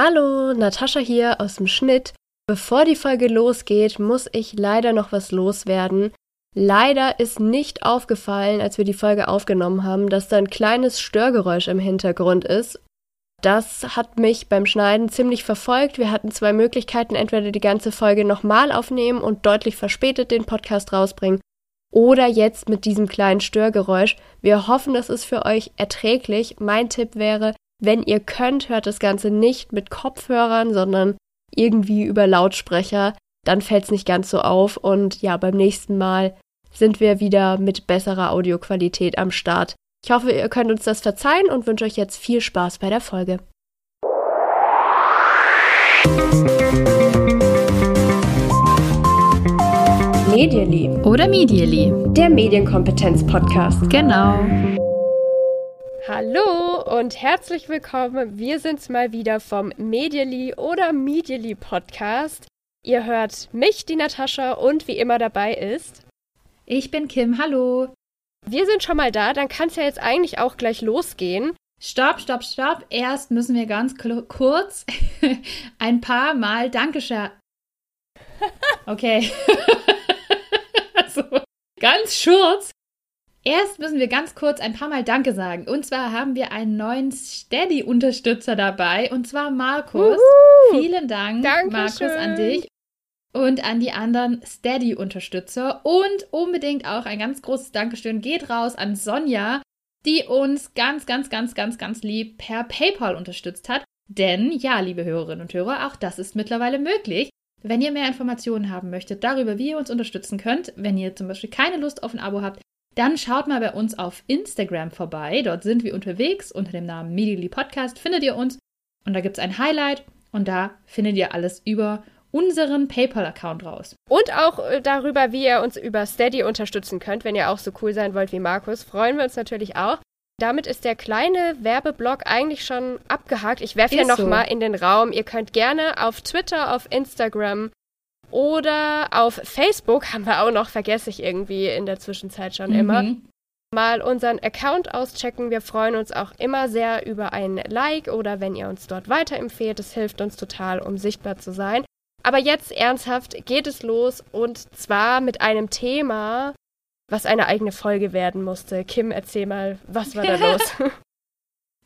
Hallo, Natascha hier aus dem Schnitt. Bevor die Folge losgeht, muss ich leider noch was loswerden. Leider ist nicht aufgefallen, als wir die Folge aufgenommen haben, dass da ein kleines Störgeräusch im Hintergrund ist. Das hat mich beim Schneiden ziemlich verfolgt. Wir hatten zwei Möglichkeiten, entweder die ganze Folge nochmal aufnehmen und deutlich verspätet den Podcast rausbringen oder jetzt mit diesem kleinen Störgeräusch. Wir hoffen, das ist für euch erträglich. Mein Tipp wäre, wenn ihr könnt, hört das Ganze nicht mit Kopfhörern, sondern irgendwie über Lautsprecher. Dann fällt es nicht ganz so auf. Und ja, beim nächsten Mal sind wir wieder mit besserer Audioqualität am Start. Ich hoffe, ihr könnt uns das verzeihen und wünsche euch jetzt viel Spaß bei der Folge. Medially oder Medially, der Medienkompetenz-Podcast. Genau. Hallo und herzlich willkommen. Wir sind's mal wieder vom Medially oder Medially Podcast. Ihr hört mich, die Natascha, und wie immer dabei ist. Ich bin Kim, hallo. Wir sind schon mal da, dann kann es ja jetzt eigentlich auch gleich losgehen. Stopp, stopp, stopp. Erst müssen wir ganz kurz ein paar Mal Dankeschön. Okay. also, ganz kurz. Erst müssen wir ganz kurz ein paar Mal Danke sagen. Und zwar haben wir einen neuen Steady-Unterstützer dabei, und zwar Markus. Uhu. Vielen Dank, Dankeschön. Markus, an dich und an die anderen Steady-Unterstützer. Und unbedingt auch ein ganz großes Dankeschön geht raus an Sonja, die uns ganz, ganz, ganz, ganz, ganz lieb per PayPal unterstützt hat. Denn ja, liebe Hörerinnen und Hörer, auch das ist mittlerweile möglich. Wenn ihr mehr Informationen haben möchtet darüber, wie ihr uns unterstützen könnt, wenn ihr zum Beispiel keine Lust auf ein Abo habt, dann schaut mal bei uns auf Instagram vorbei. Dort sind wir unterwegs. Unter dem Namen Medially Podcast findet ihr uns. Und da gibt es ein Highlight und da findet ihr alles über unseren PayPal-Account raus. Und auch äh, darüber, wie ihr uns über Steady unterstützen könnt. Wenn ihr auch so cool sein wollt wie Markus, freuen wir uns natürlich auch. Damit ist der kleine Werbeblock eigentlich schon abgehakt. Ich werfe hier nochmal so. in den Raum. Ihr könnt gerne auf Twitter, auf Instagram oder auf Facebook, haben wir auch noch, vergesse ich irgendwie in der Zwischenzeit schon mhm. immer, mal unseren Account auschecken. Wir freuen uns auch immer sehr über ein Like oder wenn ihr uns dort weiterempfehlt. Das hilft uns total, um sichtbar zu sein. Aber jetzt ernsthaft geht es los und zwar mit einem Thema, was eine eigene Folge werden musste. Kim, erzähl mal, was war da los?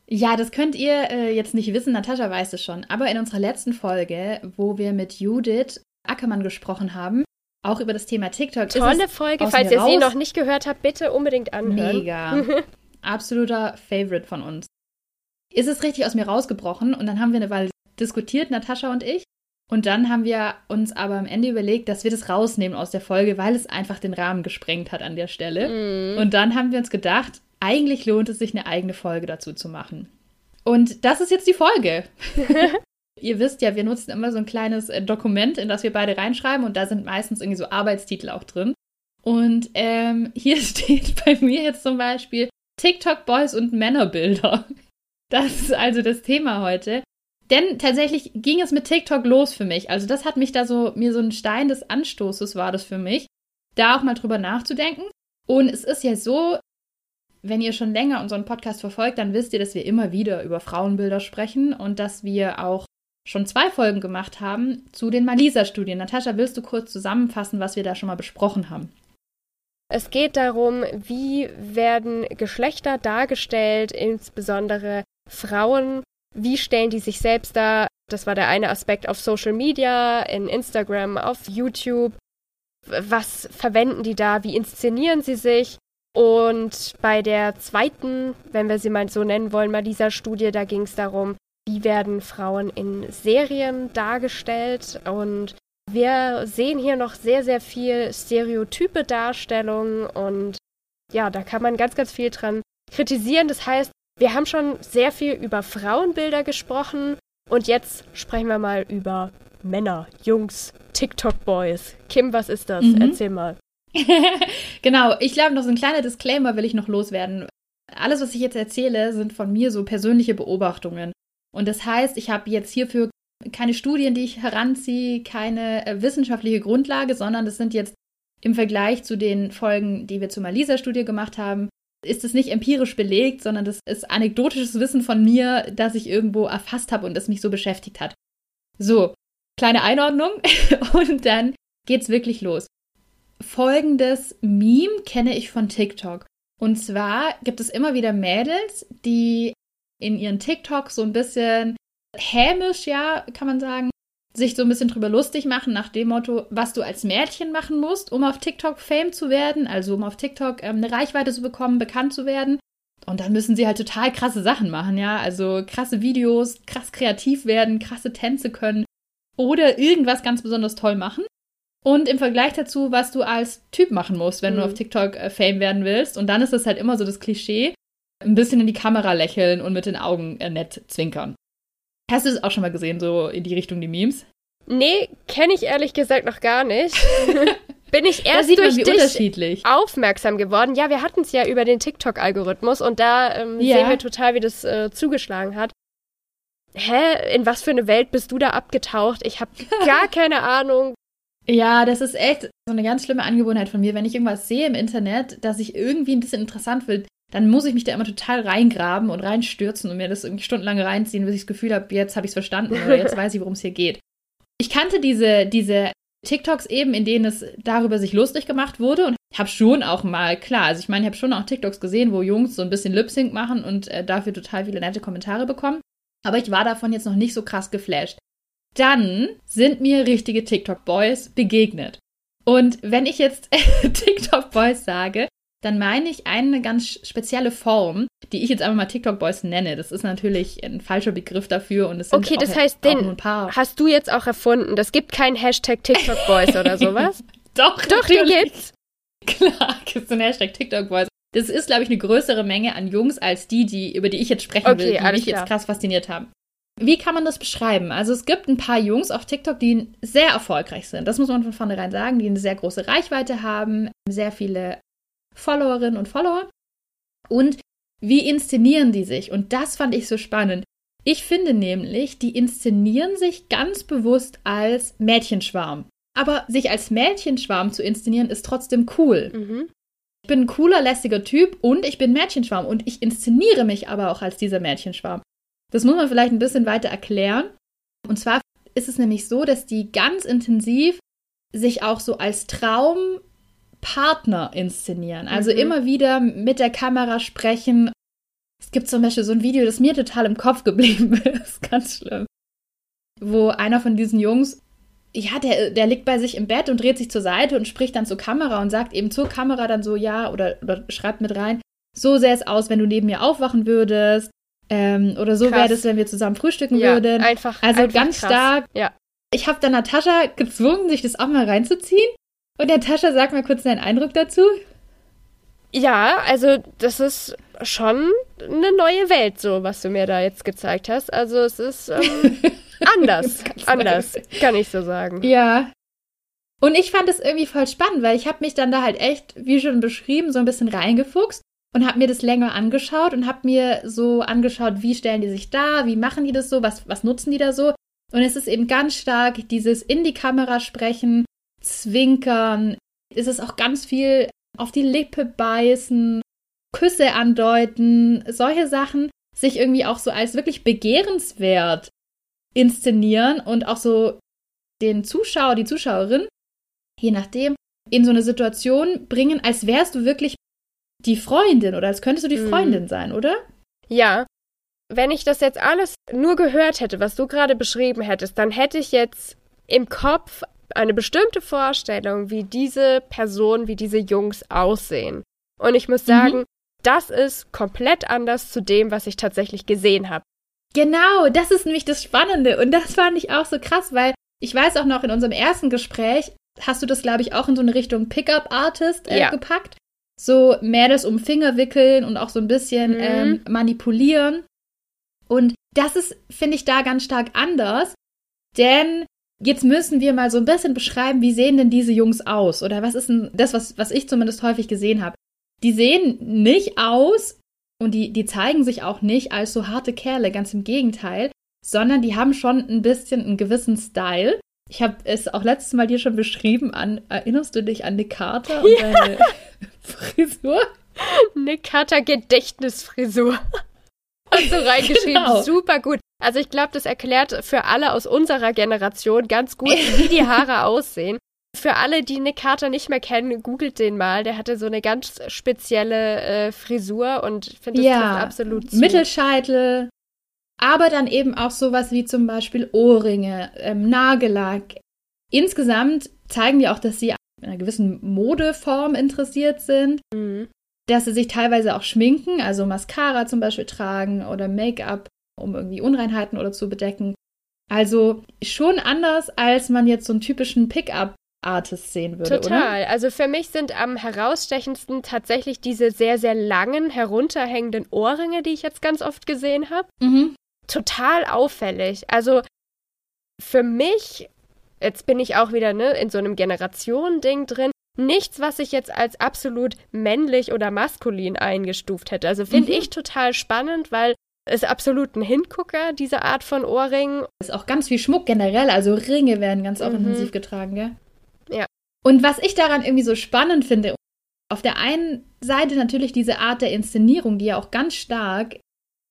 Ja, das könnt ihr äh, jetzt nicht wissen, Natascha weiß es schon. Aber in unserer letzten Folge, wo wir mit Judith Ackermann gesprochen haben, auch über das Thema TikTok. Tolle Folge, falls ihr sie noch nicht gehört habt, bitte unbedingt anhören. Mega. Absoluter Favorite von uns. Ist es richtig aus mir rausgebrochen und dann haben wir eine Weile diskutiert, Natascha und ich. Und dann haben wir uns aber am Ende überlegt, dass wir das rausnehmen aus der Folge, weil es einfach den Rahmen gesprengt hat an der Stelle. Mm. Und dann haben wir uns gedacht, eigentlich lohnt es sich, eine eigene Folge dazu zu machen. Und das ist jetzt die Folge. Ihr wisst ja, wir nutzen immer so ein kleines äh, Dokument, in das wir beide reinschreiben und da sind meistens irgendwie so Arbeitstitel auch drin. Und ähm, hier steht bei mir jetzt zum Beispiel TikTok Boys und Männerbilder. Das ist also das Thema heute. Denn tatsächlich ging es mit TikTok los für mich. Also das hat mich da so, mir so ein Stein des Anstoßes war das für mich, da auch mal drüber nachzudenken. Und es ist ja so, wenn ihr schon länger unseren Podcast verfolgt, dann wisst ihr, dass wir immer wieder über Frauenbilder sprechen und dass wir auch schon zwei Folgen gemacht haben zu den Malisa-Studien. Natascha, willst du kurz zusammenfassen, was wir da schon mal besprochen haben? Es geht darum, wie werden Geschlechter dargestellt, insbesondere Frauen wie stellen die sich selbst dar? Das war der eine Aspekt auf Social Media, in Instagram, auf YouTube. Was verwenden die da? Wie inszenieren sie sich? Und bei der zweiten, wenn wir sie mal so nennen wollen, mal dieser Studie, da ging es darum, wie werden Frauen in Serien dargestellt. Und wir sehen hier noch sehr, sehr viel stereotype Darstellungen und ja, da kann man ganz, ganz viel dran kritisieren. Das heißt, wir haben schon sehr viel über Frauenbilder gesprochen und jetzt sprechen wir mal über Männer, Jungs, TikTok-Boys. Kim, was ist das? Mhm. Erzähl mal. genau, ich glaube, noch so ein kleiner Disclaimer will ich noch loswerden. Alles, was ich jetzt erzähle, sind von mir so persönliche Beobachtungen. Und das heißt, ich habe jetzt hierfür keine Studien, die ich heranziehe, keine äh, wissenschaftliche Grundlage, sondern das sind jetzt im Vergleich zu den Folgen, die wir zur Malisa-Studie gemacht haben, ist es nicht empirisch belegt, sondern das ist anekdotisches Wissen von mir, das ich irgendwo erfasst habe und das mich so beschäftigt hat. So, kleine Einordnung und dann geht's wirklich los. Folgendes Meme kenne ich von TikTok. Und zwar gibt es immer wieder Mädels, die in ihren TikTok so ein bisschen hämisch, ja, kann man sagen, sich so ein bisschen drüber lustig machen nach dem Motto, was du als Mädchen machen musst, um auf TikTok Fame zu werden, also um auf TikTok ähm, eine Reichweite zu bekommen, bekannt zu werden. Und dann müssen sie halt total krasse Sachen machen, ja, also krasse Videos, krass kreativ werden, krasse Tänze können oder irgendwas ganz besonders toll machen. Und im Vergleich dazu, was du als Typ machen musst, wenn mhm. du auf TikTok äh, Fame werden willst. Und dann ist es halt immer so das Klischee, ein bisschen in die Kamera lächeln und mit den Augen äh, nett zwinkern. Hast du das auch schon mal gesehen, so in die Richtung die Memes? Nee, kenne ich ehrlich gesagt noch gar nicht. Bin ich erst durch dich aufmerksam geworden. Ja, wir hatten es ja über den TikTok-Algorithmus und da ähm, ja. sehen wir total, wie das äh, zugeschlagen hat. Hä, in was für eine Welt bist du da abgetaucht? Ich habe gar keine Ahnung. Ja, das ist echt so eine ganz schlimme Angewohnheit von mir. Wenn ich irgendwas sehe im Internet, das ich irgendwie ein bisschen interessant finde, dann muss ich mich da immer total reingraben und reinstürzen und mir das irgendwie stundenlang reinziehen, bis ich das Gefühl habe, jetzt habe ich es verstanden oder jetzt weiß ich, worum es hier geht. Ich kannte diese, diese TikToks eben, in denen es darüber sich lustig gemacht wurde und habe schon auch mal, klar, also ich meine, ich habe schon auch TikToks gesehen, wo Jungs so ein bisschen Lip-Sync machen und äh, dafür total viele nette Kommentare bekommen. Aber ich war davon jetzt noch nicht so krass geflasht. Dann sind mir richtige TikTok-Boys begegnet. Und wenn ich jetzt TikTok-Boys sage, dann meine ich eine ganz spezielle Form, die ich jetzt einfach mal TikTok Boys nenne. Das ist natürlich ein falscher Begriff dafür und es sind Okay, das heißt, den hast du jetzt auch erfunden. Das gibt keinen Hashtag TikTok Boys oder sowas? Doch, Doch, den gibt's. Klar, gibt es einen Hashtag TikTok Boys. Das ist, glaube ich, eine größere Menge an Jungs als die, die über die ich jetzt sprechen okay, will, die mich klar. jetzt krass fasziniert haben. Wie kann man das beschreiben? Also es gibt ein paar Jungs auf TikTok, die sehr erfolgreich sind. Das muss man von vornherein sagen, die eine sehr große Reichweite haben, sehr viele Followerinnen und Follower. Und wie inszenieren die sich? Und das fand ich so spannend. Ich finde nämlich, die inszenieren sich ganz bewusst als Mädchenschwarm. Aber sich als Mädchenschwarm zu inszenieren, ist trotzdem cool. Mhm. Ich bin ein cooler, lässiger Typ und ich bin Mädchenschwarm und ich inszeniere mich aber auch als dieser Mädchenschwarm. Das muss man vielleicht ein bisschen weiter erklären. Und zwar ist es nämlich so, dass die ganz intensiv sich auch so als Traum Partner inszenieren. Also mhm. immer wieder mit der Kamera sprechen. Es gibt zum Beispiel so ein Video, das mir total im Kopf geblieben ist. Ganz schlimm. Wo einer von diesen Jungs, ja, der, der liegt bei sich im Bett und dreht sich zur Seite und spricht dann zur Kamera und sagt eben zur Kamera dann so, ja, oder, oder schreibt mit rein, so sähe es aus, wenn du neben mir aufwachen würdest. Ähm, oder so wäre es, wenn wir zusammen frühstücken ja, würden. Einfach. Also einfach ganz krass. stark. Ja. Ich habe dann Natascha gezwungen, sich das auch mal reinzuziehen. Und Natascha, sag mal kurz deinen Eindruck dazu. Ja, also das ist schon eine neue Welt, so was du mir da jetzt gezeigt hast. Also es ist ähm, anders, anders, kann ich so sagen. Ja. Und ich fand es irgendwie voll spannend, weil ich habe mich dann da halt echt, wie schon beschrieben, so ein bisschen reingefuchst und habe mir das länger angeschaut und habe mir so angeschaut, wie stellen die sich da, wie machen die das so, was, was nutzen die da so. Und es ist eben ganz stark dieses in die Kamera sprechen, Zwinkern, ist es auch ganz viel auf die Lippe beißen, Küsse andeuten, solche Sachen, sich irgendwie auch so als wirklich begehrenswert inszenieren und auch so den Zuschauer, die Zuschauerin, je nachdem, in so eine Situation bringen, als wärst du wirklich die Freundin oder als könntest du die mhm. Freundin sein, oder? Ja. Wenn ich das jetzt alles nur gehört hätte, was du gerade beschrieben hättest, dann hätte ich jetzt im Kopf eine bestimmte Vorstellung, wie diese Person, wie diese Jungs aussehen. Und ich muss sagen, mhm. das ist komplett anders zu dem, was ich tatsächlich gesehen habe. Genau, das ist nämlich das Spannende. Und das fand ich auch so krass, weil ich weiß auch noch in unserem ersten Gespräch, hast du das, glaube ich, auch in so eine Richtung Pickup-Artist äh, ja. gepackt. So mehr das um Finger wickeln und auch so ein bisschen mhm. ähm, manipulieren. Und das ist, finde ich, da ganz stark anders. Denn Jetzt müssen wir mal so ein bisschen beschreiben, wie sehen denn diese Jungs aus? Oder was ist denn das, was, was ich zumindest häufig gesehen habe? Die sehen nicht aus und die, die zeigen sich auch nicht als so harte Kerle, ganz im Gegenteil, sondern die haben schon ein bisschen einen gewissen Style. Ich habe es auch letztes Mal dir schon beschrieben, an, erinnerst du dich an die Carter und ja. deine Frisur? Nick Cutter Gedächtnisfrisur. Hast du reingeschrieben. Genau. Super gut. Also ich glaube, das erklärt für alle aus unserer Generation ganz gut, wie die Haare aussehen. Für alle, die Nick Carter nicht mehr kennen, googelt den mal. Der hatte so eine ganz spezielle äh, Frisur und ich finde das ja, absolut zu. Mittelscheitel, aber dann eben auch sowas wie zum Beispiel Ohrringe, ähm, Nagellack. Insgesamt zeigen die auch, dass sie an einer gewissen Modeform interessiert sind. Mhm. Dass sie sich teilweise auch schminken, also Mascara zum Beispiel tragen oder Make-up, um irgendwie Unreinheiten oder zu bedecken. Also schon anders, als man jetzt so einen typischen Pickup Artist sehen würde. Total. Oder? Also für mich sind am herausstechendsten tatsächlich diese sehr, sehr langen, herunterhängenden Ohrringe, die ich jetzt ganz oft gesehen habe. Mhm. Total auffällig. Also für mich, jetzt bin ich auch wieder ne, in so einem Generationending drin, nichts, was ich jetzt als absolut männlich oder maskulin eingestuft hätte. Also finde mhm. ich total spannend, weil es absolut ein Hingucker, diese Art von Ohrringen. Ist auch ganz viel Schmuck generell, also Ringe werden ganz mhm. intensiv getragen, gell? Ja. Und was ich daran irgendwie so spannend finde, auf der einen Seite natürlich diese Art der Inszenierung, die ja auch ganz stark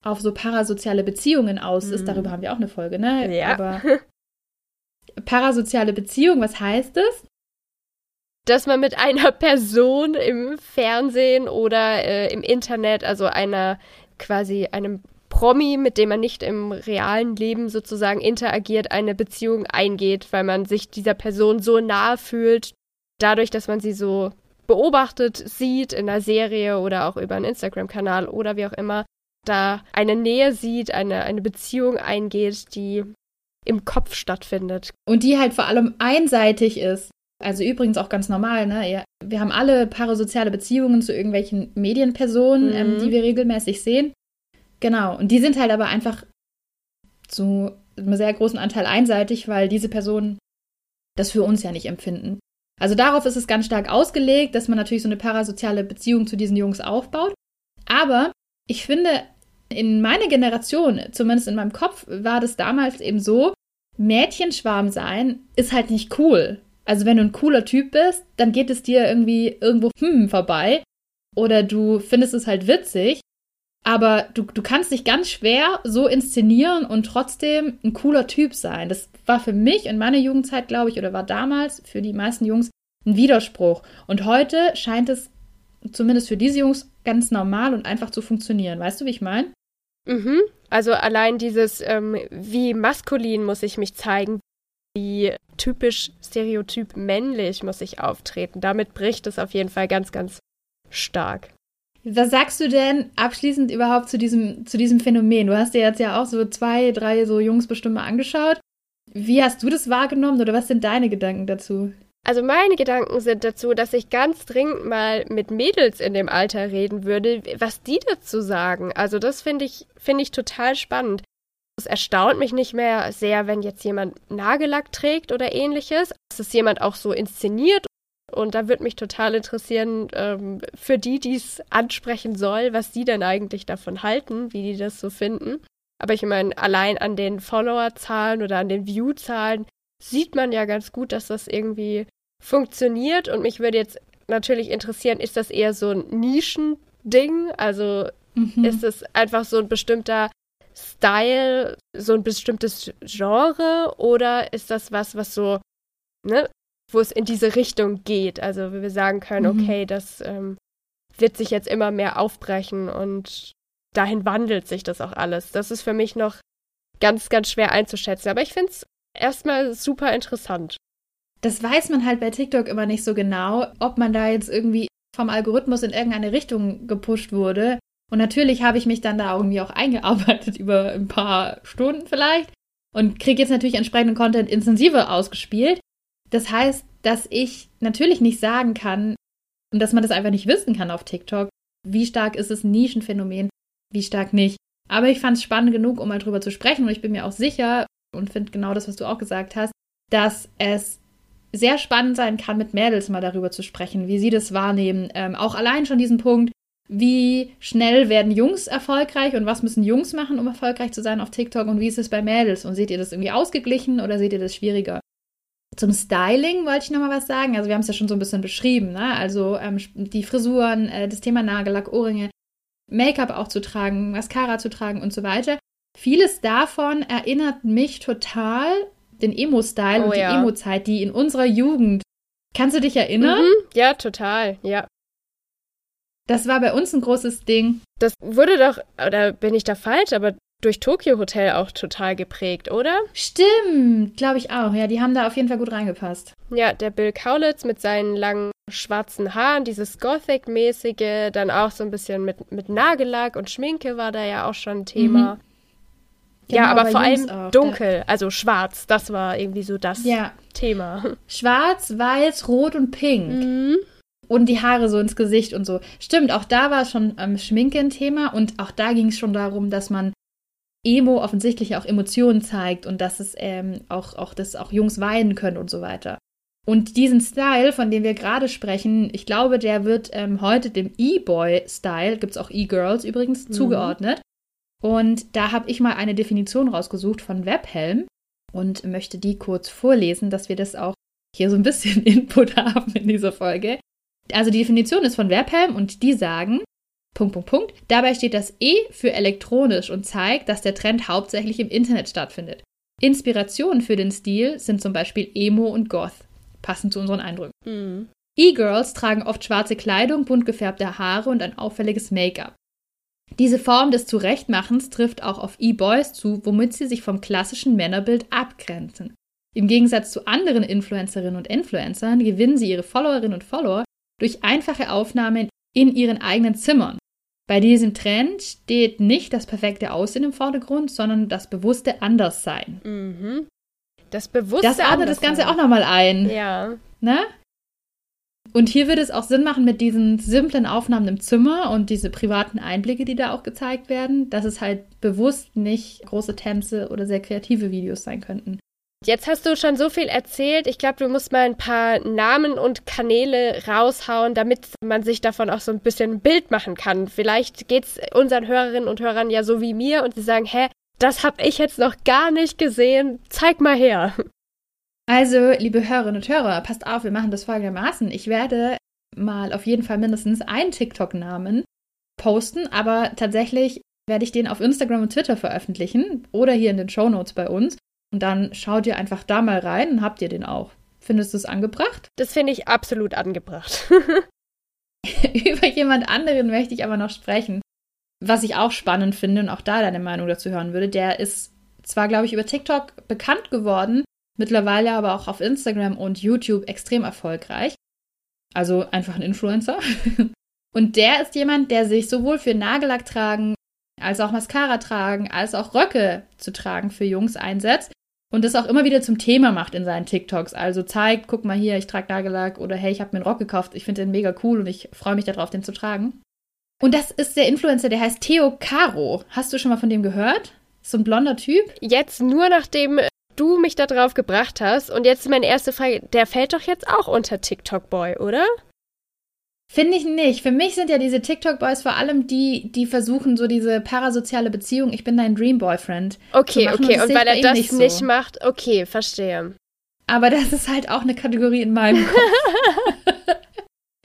auf so parasoziale Beziehungen aus ist. Mhm. Darüber haben wir auch eine Folge, ne? Ja. Aber parasoziale Beziehung, was heißt es? Dass man mit einer Person im Fernsehen oder äh, im Internet, also einer quasi einem Promi, mit dem man nicht im realen Leben sozusagen interagiert, eine Beziehung eingeht, weil man sich dieser Person so nahe fühlt, dadurch, dass man sie so beobachtet sieht in einer Serie oder auch über einen Instagram-Kanal oder wie auch immer, da eine Nähe sieht, eine, eine Beziehung eingeht, die im Kopf stattfindet. Und die halt vor allem einseitig ist. Also übrigens auch ganz normal, ne? Wir haben alle parasoziale Beziehungen zu irgendwelchen Medienpersonen, ähm, mhm. ähm, die wir regelmäßig sehen. Genau. Und die sind halt aber einfach zu einem sehr großen Anteil einseitig, weil diese Personen das für uns ja nicht empfinden. Also darauf ist es ganz stark ausgelegt, dass man natürlich so eine parasoziale Beziehung zu diesen Jungs aufbaut. Aber ich finde, in meiner Generation, zumindest in meinem Kopf, war das damals eben so, Mädchenschwarm sein ist halt nicht cool. Also wenn du ein cooler Typ bist, dann geht es dir irgendwie irgendwo hm vorbei. Oder du findest es halt witzig. Aber du, du kannst dich ganz schwer so inszenieren und trotzdem ein cooler Typ sein. Das war für mich in meiner Jugendzeit, glaube ich, oder war damals für die meisten Jungs ein Widerspruch. Und heute scheint es zumindest für diese Jungs ganz normal und einfach zu funktionieren. Weißt du, wie ich meine? Mhm. Also allein dieses, ähm, wie maskulin muss ich mich zeigen, wie typisch stereotyp männlich muss ich auftreten. Damit bricht es auf jeden Fall ganz, ganz stark. Was sagst du denn abschließend überhaupt zu diesem, zu diesem Phänomen? Du hast dir jetzt ja auch so zwei, drei so Jungs bestimmt mal angeschaut. Wie hast du das wahrgenommen oder was sind deine Gedanken dazu? Also meine Gedanken sind dazu, dass ich ganz dringend mal mit Mädels in dem Alter reden würde, was die dazu sagen. Also das finde ich, finde ich total spannend. Es erstaunt mich nicht mehr sehr, wenn jetzt jemand Nagellack trägt oder ähnliches. Es ist jemand auch so inszeniert und da würde mich total interessieren, ähm, für die, die es ansprechen soll, was die denn eigentlich davon halten, wie die das so finden. Aber ich meine, allein an den Followerzahlen oder an den Viewzahlen sieht man ja ganz gut, dass das irgendwie funktioniert. Und mich würde jetzt natürlich interessieren, ist das eher so ein Nischending? Also mhm. ist es einfach so ein bestimmter Style, so ein bestimmtes Genre? Oder ist das was, was so ne, wo es in diese Richtung geht. Also wir sagen können, mhm. okay, das ähm, wird sich jetzt immer mehr aufbrechen und dahin wandelt sich das auch alles. Das ist für mich noch ganz, ganz schwer einzuschätzen. Aber ich finde es erstmal super interessant. Das weiß man halt bei TikTok immer nicht so genau, ob man da jetzt irgendwie vom Algorithmus in irgendeine Richtung gepusht wurde. Und natürlich habe ich mich dann da irgendwie auch eingearbeitet über ein paar Stunden vielleicht und kriege jetzt natürlich entsprechenden Content intensiver ausgespielt. Das heißt, dass ich natürlich nicht sagen kann und dass man das einfach nicht wissen kann auf TikTok, wie stark ist es ein Nischenphänomen, wie stark nicht. Aber ich fand es spannend genug, um mal drüber zu sprechen und ich bin mir auch sicher und finde genau das, was du auch gesagt hast, dass es sehr spannend sein kann, mit Mädels mal darüber zu sprechen, wie sie das wahrnehmen. Ähm, auch allein schon diesen Punkt, wie schnell werden Jungs erfolgreich und was müssen Jungs machen, um erfolgreich zu sein auf TikTok und wie ist es bei Mädels? Und seht ihr das irgendwie ausgeglichen oder seht ihr das schwieriger? Zum Styling wollte ich nochmal was sagen. Also wir haben es ja schon so ein bisschen beschrieben, ne? Also ähm, die Frisuren, äh, das Thema Nagellack, Ohrringe, Make-up auch zu tragen, Mascara zu tragen und so weiter. Vieles davon erinnert mich total den Emo-Style Oh und die ja. Emo-Zeit, die in unserer Jugend. Kannst du dich erinnern? Mhm. Ja, total. Ja. Das war bei uns ein großes Ding. Das wurde doch, oder bin ich da falsch, aber durch Tokyo Hotel auch total geprägt, oder? Stimmt, glaube ich auch. Ja, die haben da auf jeden Fall gut reingepasst. Ja, der Bill Kaulitz mit seinen langen schwarzen Haaren, dieses Gothic-mäßige, dann auch so ein bisschen mit, mit Nagellack und Schminke war da ja auch schon ein Thema. ja, Genau, aber bei vor Jungs allem auch. dunkel, also schwarz, das war irgendwie so das Ja, Thema. schwarz, weiß, rot und pink. Mhm. Und die Haare so ins Gesicht und so. Stimmt, auch da war schon ähm, Schminke ein Thema und auch da ging es schon darum, dass man Emo offensichtlich auch Emotionen zeigt und dass es ähm, auch, auch, dass auch Jungs weinen können und so weiter. Und diesen Style, von dem wir gerade sprechen, ich glaube, der wird ähm, heute dem E-Boy-Style, gibt es auch E-Girls übrigens, Mhm. zugeordnet. Und da habe ich mal eine Definition rausgesucht von Webhelm und möchte die kurz vorlesen, dass wir das auch hier so ein bisschen Input haben in dieser Folge. Also die Definition ist von Webhelm und die sagen, Punkt, Punkt, Punkt. Dabei steht das E für elektronisch und zeigt, dass der Trend hauptsächlich im Internet stattfindet. Inspirationen für den Stil sind zum Beispiel Emo und Goth, passend zu unseren Eindrücken. Mhm. E-Girls tragen oft schwarze Kleidung, bunt gefärbte Haare und ein auffälliges Make-up. Diese Form des Zurechtmachens trifft auch auf E-Boys zu, womit sie sich vom klassischen Männerbild abgrenzen. Im Gegensatz zu anderen Influencerinnen und Influencern gewinnen sie ihre Followerinnen und Follower durch einfache Aufnahmen in ihren eigenen Zimmern. Bei diesem Trend steht nicht das perfekte Aussehen im Vordergrund, sondern das bewusste Anderssein. Mhm. Das Bewusste. Das ordnet das Ganze auch nochmal ein. Ja. Ne? Und hier würde es auch Sinn machen mit diesen simplen Aufnahmen im Zimmer und diese privaten Einblicke, die da auch gezeigt werden, dass es halt bewusst nicht große Tänze oder sehr kreative Videos sein könnten. Jetzt hast du schon so viel erzählt. Ich glaube, du musst mal ein paar Namen und Kanäle raushauen, damit man sich davon auch so ein bisschen ein Bild machen kann. Vielleicht geht's unseren Hörerinnen und Hörern ja so wie mir und sie sagen, hä, das habe ich jetzt noch gar nicht gesehen. Zeig mal her. Also, liebe Hörerinnen und Hörer, passt auf, wir machen das folgendermaßen. Ich werde mal auf jeden Fall mindestens einen TikTok-Namen posten, aber tatsächlich werde ich den auf Instagram und Twitter veröffentlichen oder hier in den Show Notes bei uns. Und dann schaut ihr einfach da mal rein und habt ihr den auch. Findest du es angebracht? Das finde ich absolut angebracht. Über jemand anderen möchte ich aber noch sprechen. Was ich auch spannend finde und auch da deine Meinung dazu hören würde, der ist zwar, glaube ich, über TikTok bekannt geworden, mittlerweile aber auch auf Instagram und YouTube extrem erfolgreich. Also einfach ein Influencer. Und der ist jemand, der sich sowohl für Nagellack tragen, als auch Mascara tragen, als auch Röcke zu tragen für Jungs einsetzt und das auch immer wieder zum Thema macht in seinen TikToks. Also zeigt, guck mal hier, ich trage Nagellack oder hey, ich habe mir einen Rock gekauft, ich finde den mega cool und ich freue mich darauf, den zu tragen. Und das ist der Influencer, der heißt Theo Caro. Hast du schon mal von dem gehört? So ein blonder Typ? Jetzt nur nachdem du mich da drauf gebracht hast und jetzt meine erste Frage, der fällt doch jetzt auch unter TikTok Boy, oder? Finde ich nicht. Für mich sind ja diese TikTok-Boys vor allem die, die versuchen, so diese parasoziale Beziehung, ich bin dein Dream Boyfriend. Okay, machen. okay. Und sehe weil er das nicht nicht, so. macht, okay, verstehe. Aber das ist halt auch eine Kategorie in meinem Kopf,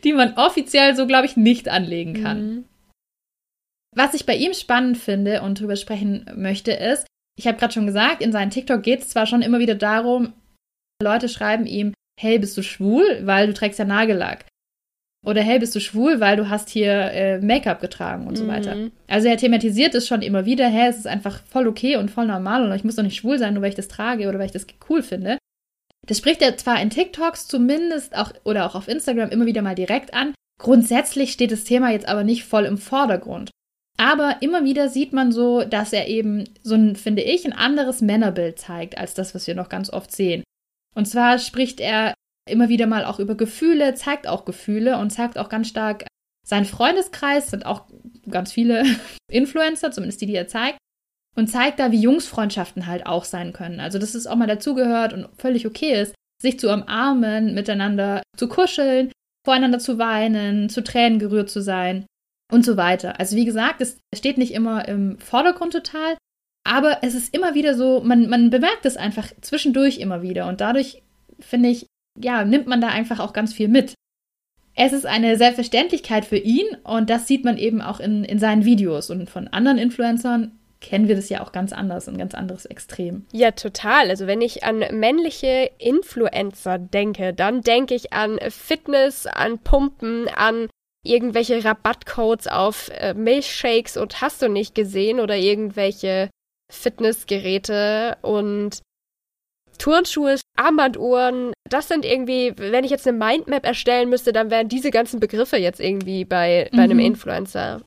die man offiziell so, glaube ich, nicht anlegen kann. Mhm. Was ich bei ihm spannend finde und drüber sprechen möchte, ist, ich habe gerade schon gesagt, in seinen TikTok geht es zwar schon immer wieder darum, Leute schreiben ihm, hey, bist du schwul, weil du trägst ja Nagellack. Oder hey, bist du schwul, weil du hast hier äh, Make-up getragen und so Mhm. weiter. Also er thematisiert es schon immer wieder, hey, es ist einfach voll okay und voll normal und ich muss doch nicht schwul sein, nur weil ich das trage oder weil ich das cool finde. Das spricht er zwar in TikToks zumindest auch oder auch auf Instagram immer wieder mal direkt an. Grundsätzlich steht das Thema jetzt aber nicht voll im Vordergrund. Aber immer wieder sieht man so, dass er eben so ein, finde ich, ein anderes Männerbild zeigt, als das, was wir noch ganz oft sehen. Und zwar spricht er immer wieder mal auch über Gefühle, zeigt auch Gefühle und zeigt auch ganz stark sein Freundeskreis, sind auch ganz viele Influencer, zumindest die, die er zeigt, und zeigt da, wie Jungsfreundschaften halt auch sein können. Also, dass es auch mal dazugehört und völlig okay ist, sich zu umarmen, miteinander zu kuscheln, voreinander zu weinen, zu Tränen gerührt zu sein und so weiter. Also, wie gesagt, es steht nicht immer im Vordergrund total, aber es ist immer wieder so, man, man bemerkt es einfach zwischendurch immer wieder und dadurch finde ich, ja, nimmt man da einfach auch ganz viel mit. Es ist eine Selbstverständlichkeit für ihn und das sieht man eben auch in, in seinen Videos und von anderen Influencern kennen wir das ja auch ganz anders, ein ganz anderes Extrem. Ja, total. Also wenn ich an männliche Influencer denke, dann denke ich an Fitness, an Pumpen, an irgendwelche Rabattcodes auf äh, Milchshakes und hast du nicht gesehen oder irgendwelche Fitnessgeräte und Turnschuhe, Armbanduhren, das sind irgendwie, wenn ich jetzt eine Mindmap erstellen müsste, dann wären diese ganzen Begriffe jetzt irgendwie bei, bei mhm. einem Influencer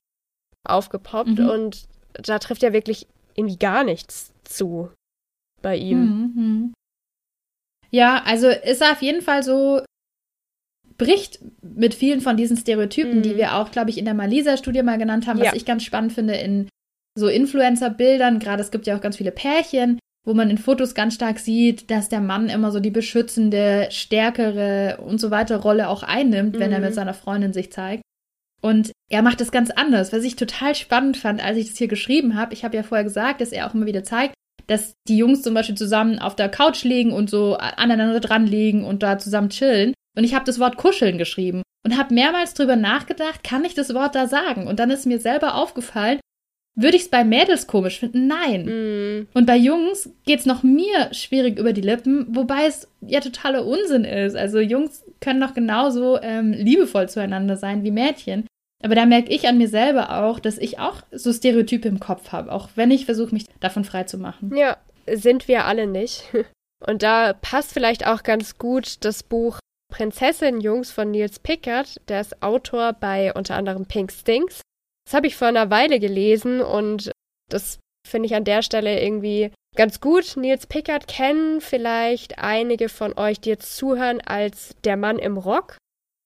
aufgepoppt mhm. und da trifft ja wirklich irgendwie gar nichts zu bei ihm. Mhm. mhm. Ja, also ist er auf jeden Fall so, bricht mit vielen von diesen Stereotypen, mhm. die wir auch, glaube ich, in der Malisa-Studie mal genannt haben, was ja. ich ganz spannend finde in so Influencer-Bildern. Gerade es gibt ja auch ganz viele Pärchen, wo man in Fotos ganz stark sieht, dass der Mann immer so die beschützende, stärkere und so weiter Rolle auch einnimmt, mhm. wenn er mit mhm. seiner Freundin sich zeigt. Und er macht das ganz anders, was ich total spannend fand, als ich das hier geschrieben habe. Ich habe ja vorher gesagt, dass er auch immer wieder zeigt, dass die Jungs zum Beispiel zusammen auf der Couch liegen und so aneinander dran liegen und da zusammen chillen. Und ich habe das Wort kuscheln geschrieben und habe mehrmals drüber nachgedacht, kann ich das Wort da sagen? Und dann ist mir selber aufgefallen, würde ich es bei Mädels komisch finden? Nein. Mm. Und bei Jungs geht es noch mir schwierig über die Lippen, wobei es ja totaler Unsinn ist. Also Jungs können doch genauso ähm, liebevoll zueinander sein wie Mädchen. Aber da merke ich an mir selber auch, dass ich auch so Stereotype im Kopf habe, auch wenn ich versuche, mich davon frei zu machen. Ja, sind wir alle nicht. Und da passt vielleicht auch ganz gut das Buch Prinzessin Jungs von Niels Pickard, der ist Autor bei unter anderem Pink Stinks. Das habe ich vor einer Weile gelesen und das finde ich an der Stelle irgendwie ganz gut. Niels Pickard kennen vielleicht einige von euch, die jetzt zuhören, als der Mann im Rock.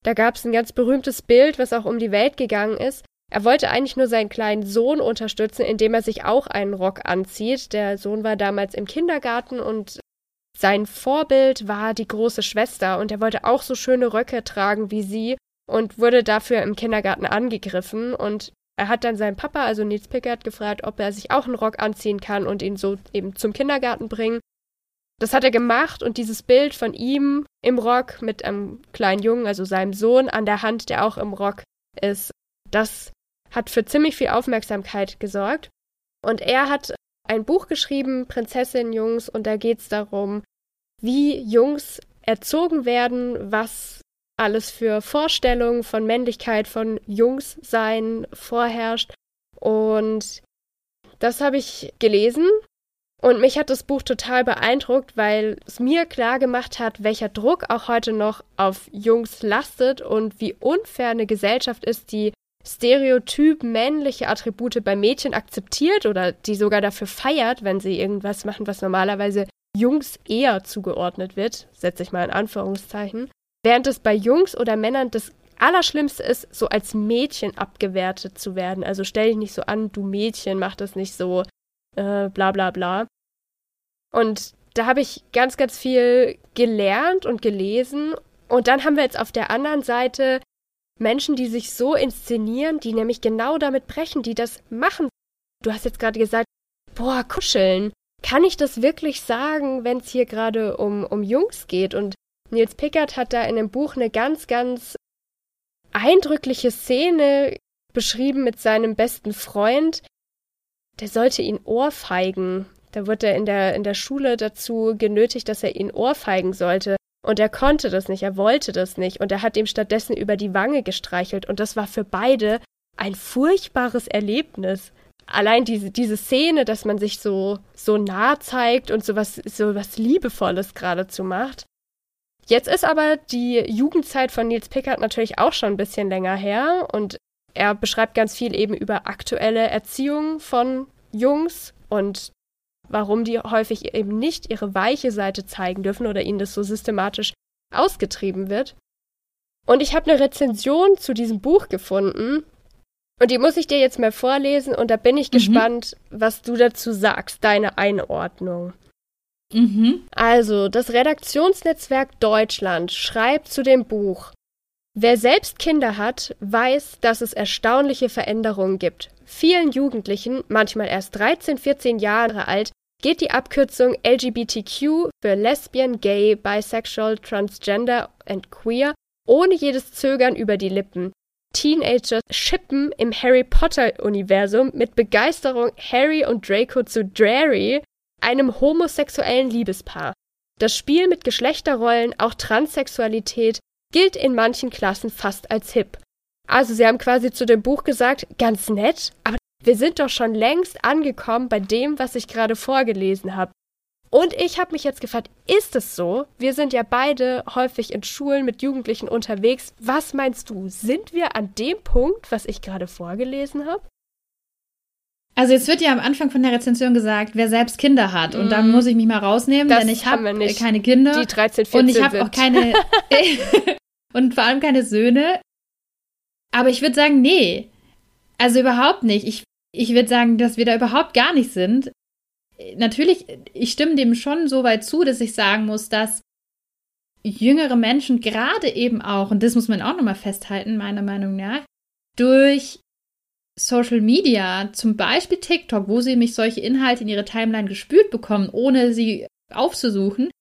Da gab es ein ganz berühmtes Bild, was auch um die Welt gegangen ist. Er wollte eigentlich nur seinen kleinen Sohn unterstützen, indem er sich auch einen Rock anzieht. Der Sohn war damals im Kindergarten und sein Vorbild war die große Schwester und er wollte auch so schöne Röcke tragen wie sie und wurde dafür im Kindergarten angegriffen und er hat dann seinen Papa, also Nils Pickard, gefragt, ob er sich auch einen Rock anziehen kann und ihn so eben zum Kindergarten bringen. Das hat er gemacht und dieses Bild von ihm im Rock mit einem kleinen Jungen, also seinem Sohn an der Hand, der auch im Rock ist, das hat für ziemlich viel Aufmerksamkeit gesorgt. Und er hat ein Buch geschrieben, Prinzessin Jungs, und da geht es darum, wie Jungs erzogen werden, was alles für Vorstellungen von Männlichkeit, von Jungssein vorherrscht. Und das habe ich gelesen und mich hat das Buch total beeindruckt, weil es mir klar gemacht hat, welcher Druck auch heute noch auf Jungs lastet und wie unfair eine Gesellschaft ist, die stereotyp männliche Attribute bei Mädchen akzeptiert oder die sogar dafür feiert, wenn sie irgendwas machen, was normalerweise Jungs eher zugeordnet wird, setze ich mal in Anführungszeichen, während es bei Jungs oder Männern das Allerschlimmste ist, so als Mädchen abgewertet zu werden. Also stell dich nicht so an, du Mädchen, mach das nicht so, äh, bla bla bla. Und da habe ich ganz, ganz viel gelernt und gelesen. Und dann haben wir jetzt auf der anderen Seite Menschen, die sich so inszenieren, die nämlich genau damit brechen, die das machen. Du hast jetzt gerade gesagt, boah, kuscheln. Kann ich das wirklich sagen, wenn es hier gerade um, um Jungs geht? Und Nils Pickard hat da in dem Buch eine ganz, ganz eindrückliche Szene beschrieben mit seinem besten Freund. Der sollte ihn ohrfeigen. Da wird er in der, in der Schule dazu genötigt, dass er ihn ohrfeigen sollte. Und er konnte das nicht, er wollte das nicht. Und er hat ihm stattdessen über die Wange gestreichelt. Und das war für beide ein furchtbares Erlebnis. Allein diese, diese Szene, dass man sich so, so nah zeigt und so was, so was Liebevolles geradezu macht. Jetzt ist aber die Jugendzeit von Nils Pickard natürlich auch schon ein bisschen länger her und er beschreibt ganz viel eben über aktuelle Erziehung von Jungs und warum die häufig eben nicht ihre weiche Seite zeigen dürfen oder ihnen das so systematisch ausgetrieben wird. Und ich habe eine Rezension zu diesem Buch gefunden und die muss ich dir jetzt mal vorlesen und da bin ich mhm. gespannt, was du dazu sagst, deine Einordnung. Mhm. Also, das Redaktionsnetzwerk Deutschland schreibt zu dem Buch, Wer selbst Kinder hat, weiß, dass es erstaunliche Veränderungen gibt. Vielen Jugendlichen, manchmal erst 13, 14 Jahre alt, geht die Abkürzung LGBTQ für Lesbian, Gay, Bisexual, Transgender and Queer ohne jedes Zögern über die Lippen. Teenager schippen im Harry Potter-Universum mit Begeisterung Harry und Draco zu Drary, einem homosexuellen Liebespaar. Das Spiel mit Geschlechterrollen, auch Transsexualität, gilt in manchen Klassen fast als hip. Also sie haben quasi zu dem Buch gesagt, ganz nett, aber wir sind doch schon längst angekommen bei dem, was ich gerade vorgelesen habe. Und ich habe mich jetzt gefragt, ist es so? Wir sind ja beide häufig in Schulen mit Jugendlichen unterwegs. Was meinst du? Sind wir an dem Punkt, was ich gerade vorgelesen habe? Also jetzt wird ja am Anfang von der Rezension gesagt, wer selbst Kinder hat. Und mm. da muss ich mich mal rausnehmen, das denn ich habe hab keine Kinder. Die 13, 14 Und ich habe auch keine und vor allem keine Söhne. Aber ich würde sagen, nee. Also überhaupt nicht. Ich, ich würde sagen, dass wir da überhaupt gar nicht sind natürlich, ich stimme dem schon so weit zu, dass ich sagen muss, dass jüngere Menschen gerade eben auch, und das muss man auch nochmal festhalten, meiner Meinung nach, durch Social Media, zum Beispiel TikTok, wo sie mich solche Inhalte in ihre Timeline gespült bekommen, ohne sie aufzusuchen,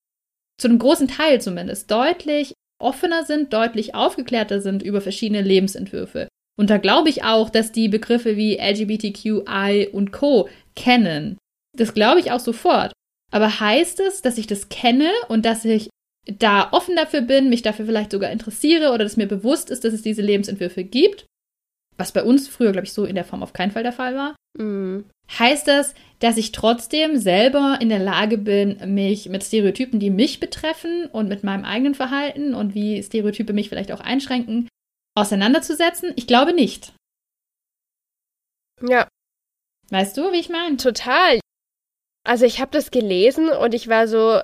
zu einem großen Teil zumindest, deutlich offener sind, deutlich aufgeklärter sind über verschiedene Lebensentwürfe. Und da glaube ich auch, dass die Begriffe wie LGBTQI und Co. kennen. Das glaube ich auch sofort. Aber heißt es, dass ich das kenne und dass ich da offen dafür bin, mich dafür vielleicht sogar interessiere oder dass mir bewusst ist, dass es diese Lebensentwürfe gibt? Was bei uns früher, glaube ich, so in der Form auf keinen Fall der Fall war. Mhm. Heißt das, dass ich trotzdem selber in der Lage bin, mich mit Stereotypen, die mich betreffen und mit meinem eigenen Verhalten und wie Stereotype mich vielleicht auch einschränken, auseinanderzusetzen? Ich glaube nicht. Ja. Weißt du, wie ich meine? Total. Also ich habe das gelesen und ich war so,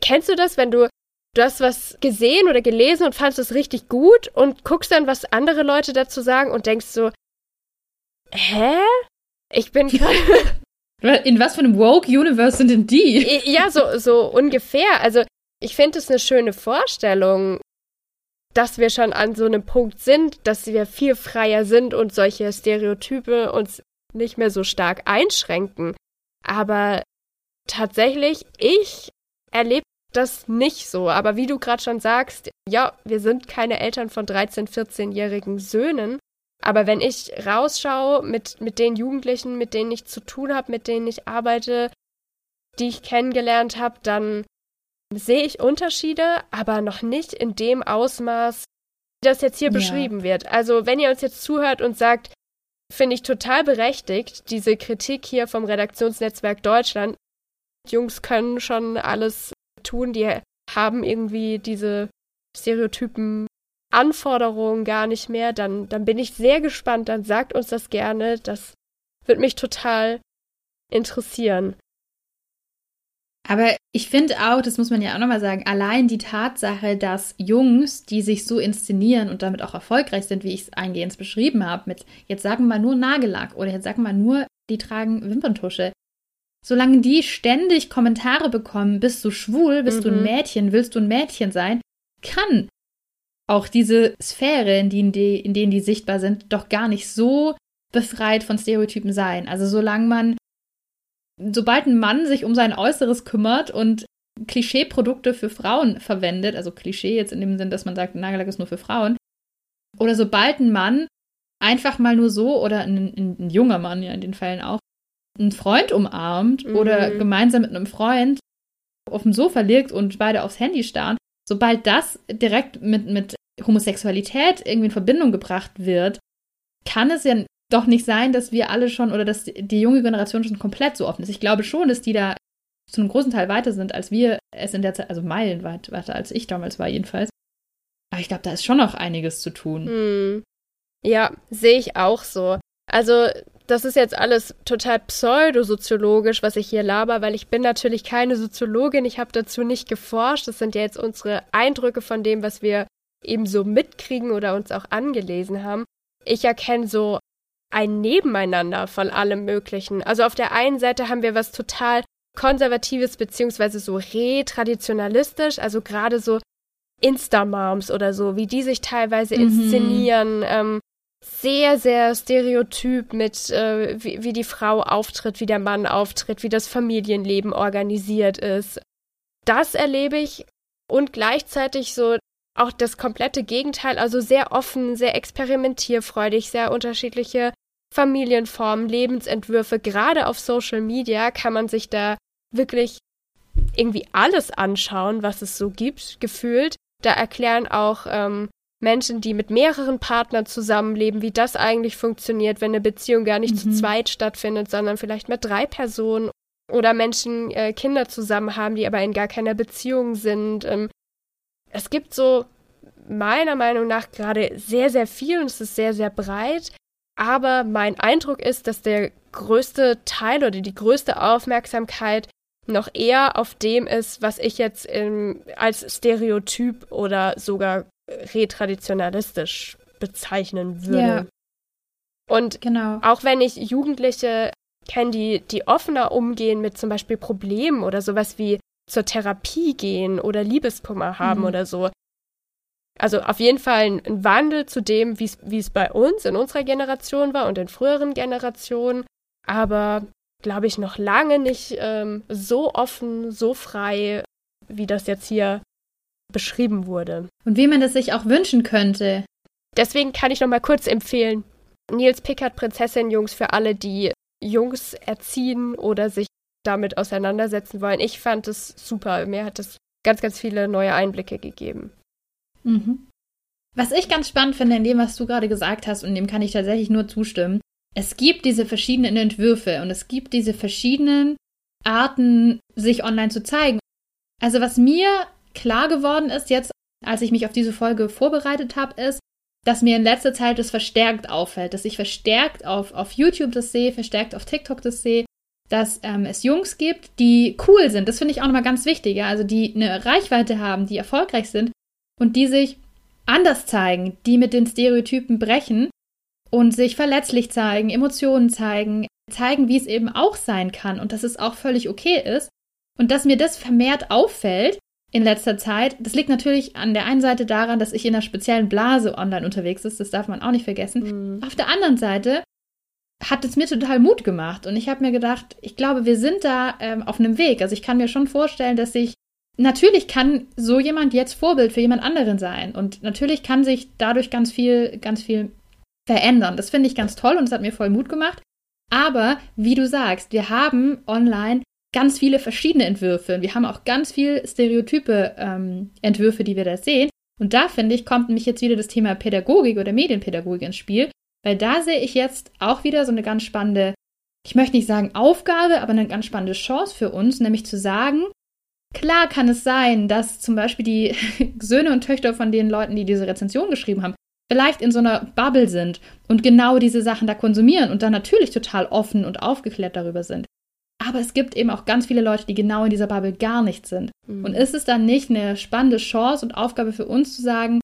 kennst du das, wenn du, du hast was gesehen oder gelesen und fandest es richtig gut und guckst dann, was andere Leute dazu sagen und denkst so, hä? Ich bin In was für einem Woke-Universe sind denn die? Ja, so, so ungefähr. Also ich finde es eine schöne Vorstellung, dass wir schon an so einem Punkt sind, dass wir viel freier sind und solche Stereotype uns nicht mehr so stark einschränken. Aber tatsächlich, ich erlebe das nicht so. Aber wie du gerade schon sagst, ja, wir sind keine Eltern von 13-, 14-jährigen Söhnen. Aber wenn ich rausschaue mit, mit den Jugendlichen, mit denen ich zu tun habe, mit denen ich arbeite, die ich kennengelernt habe, dann sehe ich Unterschiede, aber noch nicht in dem Ausmaß, wie das jetzt hier ja. beschrieben wird. Also wenn ihr uns jetzt zuhört und sagt, finde ich total berechtigt, diese Kritik hier vom Redaktionsnetzwerk Deutschland. Jungs können schon alles tun, die haben irgendwie diese Stereotypen Anforderungen gar nicht mehr, dann, dann bin ich sehr gespannt, dann sagt uns das gerne, das wird mich total interessieren. Aber ich finde auch, das muss man ja auch nochmal sagen, allein die Tatsache, dass Jungs, die sich so inszenieren und damit auch erfolgreich sind, wie ich es eingehend beschrieben habe, mit jetzt sagen wir mal nur Nagellack oder jetzt sagen wir nur, die tragen Wimperntusche. Solange die ständig Kommentare bekommen, bist du schwul, bist mhm. du ein mhm. Mädchen, willst du ein Mädchen sein, kann auch diese Sphäre, in denen die, in denen die sichtbar sind, doch gar nicht so befreit von Stereotypen sein. Also solange man sobald ein Mann sich um sein Äußeres kümmert und Klischeeprodukte für Frauen verwendet, also Klischee jetzt in dem Sinn, dass man sagt, Nagellack ist nur für Frauen, oder sobald ein Mann einfach mal nur so, oder ein, ein, ein junger Mann ja in den Fällen auch, einen Freund umarmt mhm. oder gemeinsam mit einem Freund auf dem Sofa liegt und beide aufs Handy starren, sobald das direkt mit, mit Homosexualität irgendwie in Verbindung gebracht wird, kann es ja doch nicht sein, dass wir alle schon oder dass die junge Generation schon komplett so offen ist. Ich glaube schon, dass die da zu einem großen Teil weiter sind, als wir es in der Zeit, also meilenweit weiter als ich damals war jedenfalls. Aber ich glaube, da ist schon noch einiges zu tun. Hm. Ja, sehe ich auch so. Also, das ist jetzt alles total pseudosoziologisch, was ich hier laber, weil ich bin natürlich keine Soziologin, ich habe dazu nicht geforscht. Das sind ja jetzt unsere Eindrücke von dem, was wir eben so mitkriegen oder uns auch angelesen haben. Ich erkenne so ein Nebeneinander von allem Möglichen. Also auf der einen Seite haben wir was total Konservatives beziehungsweise so retraditionalistisch, also gerade so Insta-Moms oder so, wie die sich teilweise mhm. inszenieren, ähm, sehr, sehr stereotyp mit, äh, wie, wie die Frau auftritt, wie der Mann auftritt, wie das Familienleben organisiert ist. Das erlebe ich und gleichzeitig so auch das komplette Gegenteil, also sehr offen, sehr experimentierfreudig, sehr unterschiedliche Familienformen, Lebensentwürfe. Gerade auf Social Media kann man sich da wirklich irgendwie alles anschauen, was es so gibt, gefühlt. Da erklären auch ähm, Menschen, die mit mehreren Partnern zusammenleben, wie das eigentlich funktioniert, wenn eine Beziehung gar nicht mhm. zu zweit stattfindet, sondern vielleicht mit drei Personen oder Menschen äh, Kinder zusammen haben, die aber in gar keiner Beziehung sind. Ähm, es gibt so meiner Meinung nach gerade sehr, sehr viel und es ist sehr, sehr breit. Aber mein Eindruck ist, dass der größte Teil oder die größte Aufmerksamkeit noch eher auf dem ist, was ich jetzt im, als Stereotyp oder sogar retraditionalistisch bezeichnen würde. Ja. Und genau. auch wenn ich Jugendliche kenne, die, die offener umgehen mit zum Beispiel Problemen oder sowas wie zur Therapie gehen oder Liebeskummer haben mhm. oder so. Also auf jeden Fall ein, ein Wandel zu dem, wie es bei uns in unserer Generation war und in früheren Generationen. Aber glaube ich, noch lange nicht ähm, so offen, so frei, wie das jetzt hier beschrieben wurde. Und wie man es sich auch wünschen könnte. Deswegen kann ich noch mal kurz empfehlen. Nils Pickard, Prinzessin Jungs für alle, die Jungs erziehen oder sich damit auseinandersetzen wollen. Ich fand es super. Mir hat es ganz, ganz viele neue Einblicke gegeben. Mhm. Was ich ganz spannend finde in dem, was du gerade gesagt hast, und dem kann ich tatsächlich nur zustimmen, es gibt diese verschiedenen Entwürfe und es gibt diese verschiedenen Arten, sich online zu zeigen. Also was mir klar geworden ist jetzt, als ich mich auf diese Folge vorbereitet habe, ist, dass mir in letzter Zeit das verstärkt auffällt, dass ich verstärkt auf, auf YouTube das sehe, verstärkt auf TikTok das sehe, dass ähm, es Jungs gibt, die cool sind. Das finde ich auch nochmal ganz wichtig, ja? also die eine Reichweite haben, die erfolgreich sind und die sich anders zeigen, die mit den Stereotypen brechen und sich verletzlich zeigen, Emotionen zeigen, zeigen, wie es eben auch sein kann und dass es auch völlig okay ist. Und dass mir das vermehrt auffällt in letzter Zeit, das liegt natürlich an der einen Seite daran, dass ich in einer speziellen Blase online unterwegs ist, das darf man auch nicht vergessen. Mhm. Auf der anderen Seite hat es mir total Mut gemacht und ich habe mir gedacht, ich glaube, wir sind da ähm, auf einem Weg. Also ich kann mir schon vorstellen, dass sich natürlich kann so jemand jetzt Vorbild für jemand anderen sein und natürlich kann sich dadurch ganz viel, ganz viel verändern. Das finde ich ganz toll und es hat mir voll Mut gemacht. Aber wie du sagst, wir haben online ganz viele verschiedene Entwürfe. Wir haben auch ganz viel stereotype ähm, Entwürfe, die wir da sehen. Und da finde ich, kommt nämlich jetzt wieder das Thema Pädagogik oder Medienpädagogik ins Spiel, weil da sehe ich jetzt auch wieder so eine ganz spannende, ich möchte nicht sagen Aufgabe, aber eine ganz spannende Chance für uns, nämlich zu sagen, klar kann es sein, dass zum Beispiel die Söhne und Töchter von den Leuten, die diese Rezension geschrieben haben, vielleicht in so einer Bubble sind und genau diese Sachen da konsumieren und dann natürlich total offen und aufgeklärt darüber sind. Aber es gibt eben auch ganz viele Leute, die genau in dieser Bubble gar nicht sind. Mhm. Und ist es dann nicht eine spannende Chance und Aufgabe für uns zu sagen,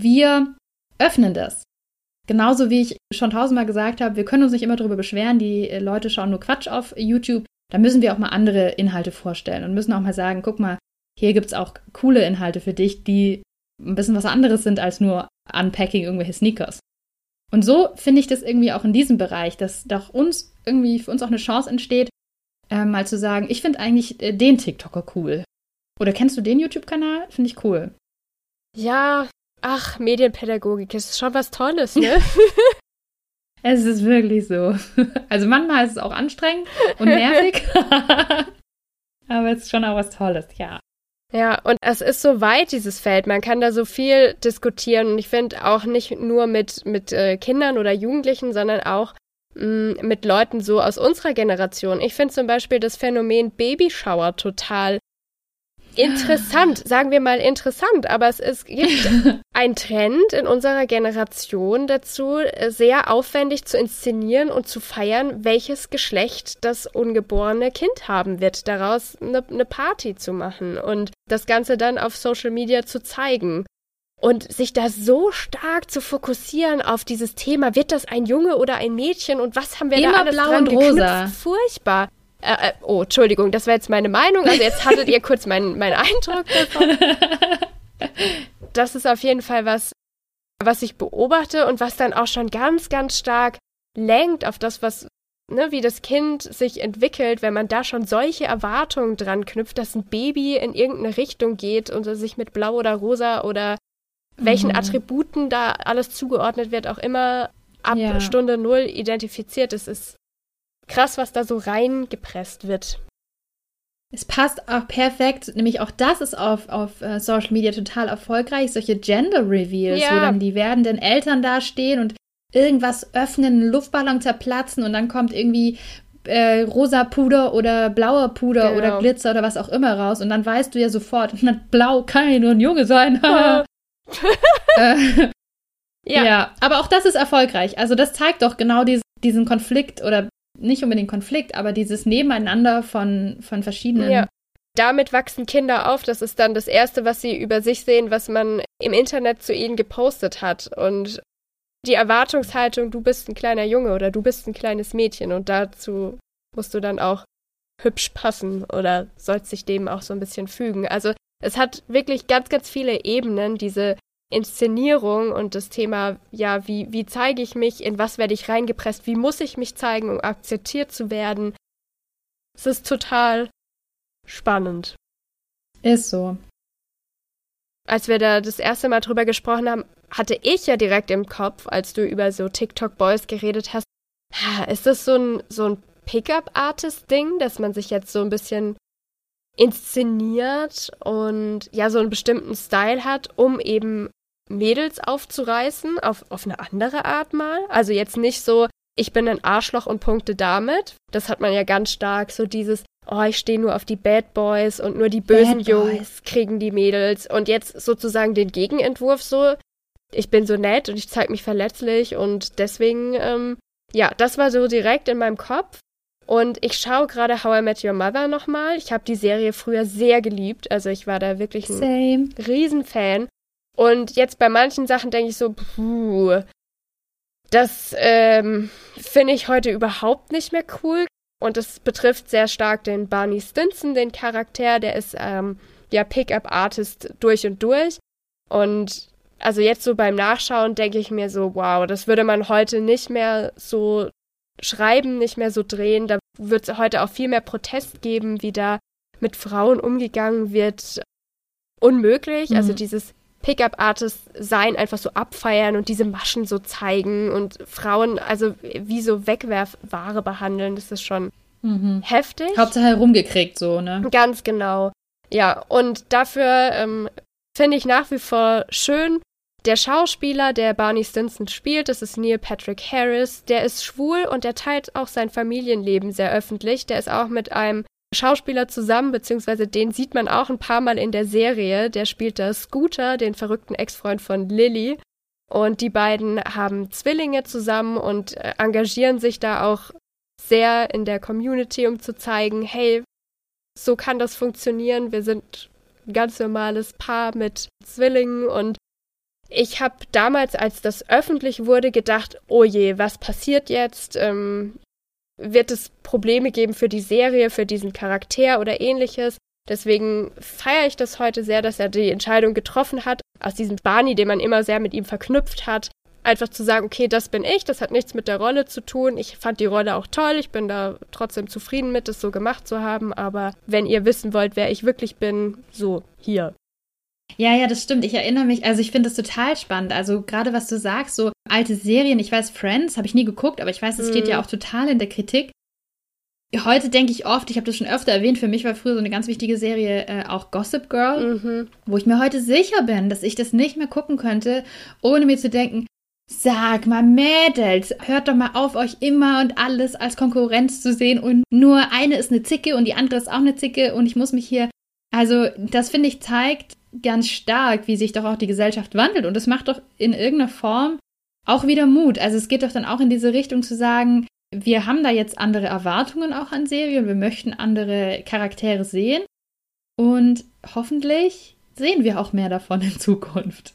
wir öffnen das? Genauso wie ich schon tausendmal gesagt habe, wir können uns nicht immer darüber beschweren, die Leute schauen nur Quatsch auf YouTube. Da müssen wir auch mal andere Inhalte vorstellen und müssen auch mal sagen, guck mal, hier gibt es auch coole Inhalte für dich, die ein bisschen was anderes sind als nur Unpacking irgendwelche Sneakers. Und so finde ich das irgendwie auch in diesem Bereich, dass doch uns irgendwie für uns auch eine Chance entsteht, äh, mal zu sagen, ich finde eigentlich äh, den TikToker cool. Oder kennst du den YouTube-Kanal? Finde ich cool. Ja, ach, Medienpädagogik ist schon was Tolles, ne? es ist wirklich so. Also manchmal ist es auch anstrengend und nervig. Aber es ist schon auch was Tolles, ja. Ja, und es ist so weit, dieses Feld. Man kann da so viel diskutieren. Und ich finde auch nicht nur mit, mit äh, Kindern oder Jugendlichen, sondern auch mh, mm, mit Leuten so aus unserer Generation. Ich finde zum Beispiel das Phänomen Babyshower total interessant, sagen wir mal interessant, aber es, es gibt einen Trend in unserer Generation dazu, sehr aufwendig zu inszenieren und zu feiern, welches Geschlecht das ungeborene Kind haben wird, daraus eine, eine Party zu machen und das Ganze dann auf Social Media zu zeigen. Und sich da so stark zu fokussieren auf dieses Thema, wird das ein Junge oder ein Mädchen und was haben wir Immer da alles blau dran und rosa. Furchtbar. Äh, äh, oh, Entschuldigung, das war jetzt meine Meinung. Also jetzt hattet ihr kurz meinen, meinen Eindruck davon. Das ist auf jeden Fall was, was ich beobachte und was dann auch schon ganz, ganz stark lenkt auf das, was, ne, wie das Kind sich entwickelt, wenn man da schon solche Erwartungen dran knüpft, dass ein Baby in irgendeine Richtung geht und sich mit blau oder rosa oder welchen mhm. Attributen da alles zugeordnet wird, auch immer ab ja. Stunde null identifiziert. Es ist krass, was da so reingepresst wird. Es passt auch perfekt, nämlich auch das ist auf, auf uh, Social Media total erfolgreich, solche Gender Reveals, ja. wo dann die werdenden Eltern da stehen und irgendwas öffnen, einen Luftballon zerplatzen und dann kommt irgendwie äh, rosa Puder oder blauer Puder genau. oder Glitzer oder was auch immer raus und dann weißt du ja sofort, blau kann ja nur ein Junge sein. äh, ja. ja. aber auch das ist erfolgreich. Also das zeigt doch genau diesen, diesen Konflikt oder nicht unbedingt Konflikt, aber dieses Nebeneinander von, von verschiedenen. Ja. Damit wachsen Kinder auf. Das ist dann das Erste, was sie über sich sehen, was man im Internet zu ihnen gepostet hat. Und die Erwartungshaltung, du bist ein kleiner Junge oder du bist ein kleines Mädchen und dazu musst du dann auch hübsch passen oder sollst dich dem auch so ein bisschen fügen. Also es hat wirklich ganz, ganz viele Ebenen, diese Inszenierung und das Thema, ja, wie, wie zeige ich mich, in was werde ich reingepresst, wie muss ich mich zeigen, um akzeptiert zu werden. Es ist total spannend. Ist so. Als wir da das erste Mal drüber gesprochen haben, hatte ich ja direkt im Kopf, als du über so TikTok-Boys geredet hast, ist das so ein, so ein Pickup-Artist-Ding, dass man sich jetzt so ein bisschen inszeniert und ja, so einen bestimmten Style hat, um eben Mädels aufzureißen, auf, auf eine andere Art mal. Also jetzt nicht so, ich bin ein Arschloch und punkte damit. Das hat man ja ganz stark, so dieses, oh, ich stehe nur auf die Bad Boys und nur die bösen Jungs kriegen die Mädels. Und jetzt sozusagen den Gegenentwurf so, ich bin so nett und ich zeige mich verletzlich und deswegen, ähm, ja, das war so direkt in meinem Kopf. Und ich schaue gerade How I Met Your Mother nochmal. Ich habe die Serie früher sehr geliebt. Also ich war da wirklich ein Same. Riesenfan. Und jetzt bei manchen Sachen denke ich so, puh, das ähm, finde ich heute überhaupt nicht mehr cool. Und das betrifft sehr stark den Barney Stinson, den Charakter. Der ist ähm, ja Pickup-Artist durch und durch. Und also jetzt so beim Nachschauen denke ich mir so, wow, das würde man heute nicht mehr so schreiben, nicht mehr so drehen. Da wird es heute auch viel mehr Protest geben, wie da mit Frauen umgegangen wird. Unmöglich. Also mhm. Also dieses Pickup-Artist sein einfach so abfeiern und diese Maschen so zeigen und Frauen also wie so Wegwerfware behandeln, das ist schon mhm. heftig. Hauptsache herumgekriegt so, ne? Ganz genau. Ja, und dafür ähm, finde ich nach wie vor schön, der Schauspieler, der Barney Stinson spielt, das ist Neil Patrick Harris, der ist schwul und der teilt auch sein Familienleben sehr öffentlich. Der ist auch mit einem Schauspieler zusammen, beziehungsweise den sieht man auch ein paar Mal in der Serie. Der spielt da Scooter, den verrückten Ex-Freund von Lily. Und die beiden haben Zwillinge zusammen und äh, engagieren sich da auch sehr in der Community, um zu zeigen, hey, so kann das funktionieren. Wir sind ein ganz normales Paar mit Zwillingen und ich habe damals, als das öffentlich wurde, gedacht, oh je, was passiert jetzt? Ähm, wird es Probleme geben für die Serie, für diesen Charakter oder ähnliches. Deswegen feiere ich das heute sehr, dass er die Entscheidung getroffen hat, aus diesem Barney, den man immer sehr mit ihm verknüpft hat, einfach zu sagen, okay, das bin ich, das hat nichts mit der Rolle zu tun. Ich fand die Rolle auch toll, ich bin da trotzdem zufrieden mit, es so gemacht zu haben, aber wenn ihr wissen wollt, wer ich wirklich bin, so hier. Ja, ja, das stimmt. Ich erinnere mich, also ich finde das total spannend. Also gerade was du sagst, so alte Serien, ich weiß, Friends habe ich nie geguckt, aber ich weiß, es steht ja mhm. auch total in der Kritik. Heute denke ich oft, ich habe das schon öfter erwähnt, für mich war früher so eine ganz wichtige Serie äh, auch Gossip Girl, mhm. wo ich mir heute sicher bin, dass ich das nicht mehr gucken könnte, ohne mir zu denken, Sag mal, Mädels, hört doch mal auf, euch immer und alles als Konkurrenz zu sehen und nur eine ist eine Zicke und die andere ist auch eine Zicke und ich muss mich hier. Also, das finde ich zeigt, ganz stark, wie sich doch auch die Gesellschaft wandelt. Und es macht doch in irgendeiner Form auch wieder Mut. Also es geht doch dann auch in diese Richtung zu sagen, wir haben da jetzt andere Erwartungen auch an Serien, wir möchten andere Charaktere sehen. Und hoffentlich sehen wir auch mehr davon in Zukunft.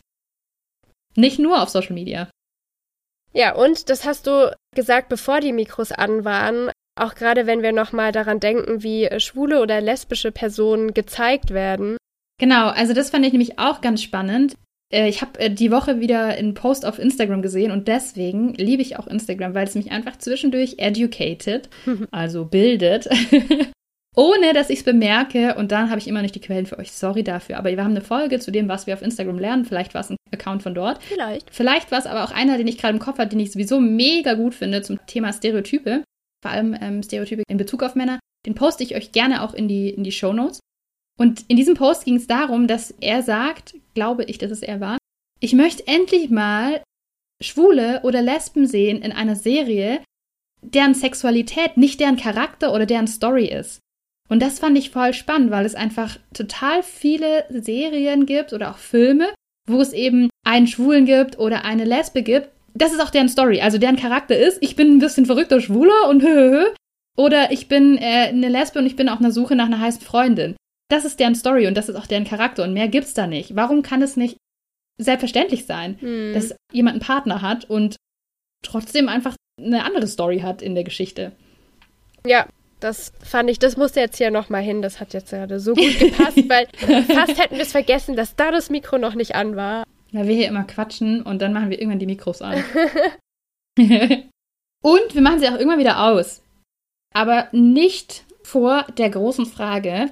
Nicht nur auf Social Media. Ja, und das hast du gesagt, bevor die Mikros an waren, auch gerade wenn wir nochmal daran denken, wie schwule oder lesbische Personen gezeigt werden. Genau, also das fand ich nämlich auch ganz spannend. Äh, ich habe äh, die Woche wieder einen Post auf Instagram gesehen und deswegen liebe ich auch Instagram, weil es mich einfach zwischendurch educated, also bildet, ohne dass ich es bemerke. Und dann habe ich immer nicht die Quellen für euch. Sorry dafür. Aber wir haben eine Folge zu dem, was wir auf Instagram lernen. Vielleicht war es ein Account von dort. Vielleicht. Vielleicht war es aber auch einer, den ich gerade im Kopf hatte, den ich sowieso mega gut finde zum Thema Stereotype. Vor allem ähm, Stereotype in Bezug auf Männer. Den poste ich euch gerne auch in die, in die Show Notes. Und in diesem Post ging es darum, dass er sagt, glaube ich, dass es er war, ich möchte endlich mal Schwule oder Lesben sehen in einer Serie, deren Sexualität nicht deren Charakter oder deren Story ist. Und das fand ich voll spannend, weil es einfach total viele Serien gibt oder auch Filme, wo es eben einen Schwulen gibt oder eine Lesbe gibt. Das ist auch deren Story. Also deren Charakter ist, ich bin ein bisschen verrückter Schwuler und höhöhö. Oder ich bin äh, eine Lesbe und ich bin auf einer Suche nach einer heißen Freundin. Das ist deren Story und das ist auch deren Charakter und mehr gibt's da nicht. Warum kann es nicht selbstverständlich sein, hm. dass jemand einen Partner hat und trotzdem einfach eine andere Story hat in der Geschichte? Ja, das fand ich, das musste jetzt hier nochmal hin. Das hat jetzt gerade so gut gepasst, weil fast hätten wir es vergessen, dass da das Mikro noch nicht an war. Ja, wir hier immer quatschen und dann machen wir irgendwann die Mikros an. und wir machen sie auch irgendwann wieder aus. Aber nicht vor der großen Frage,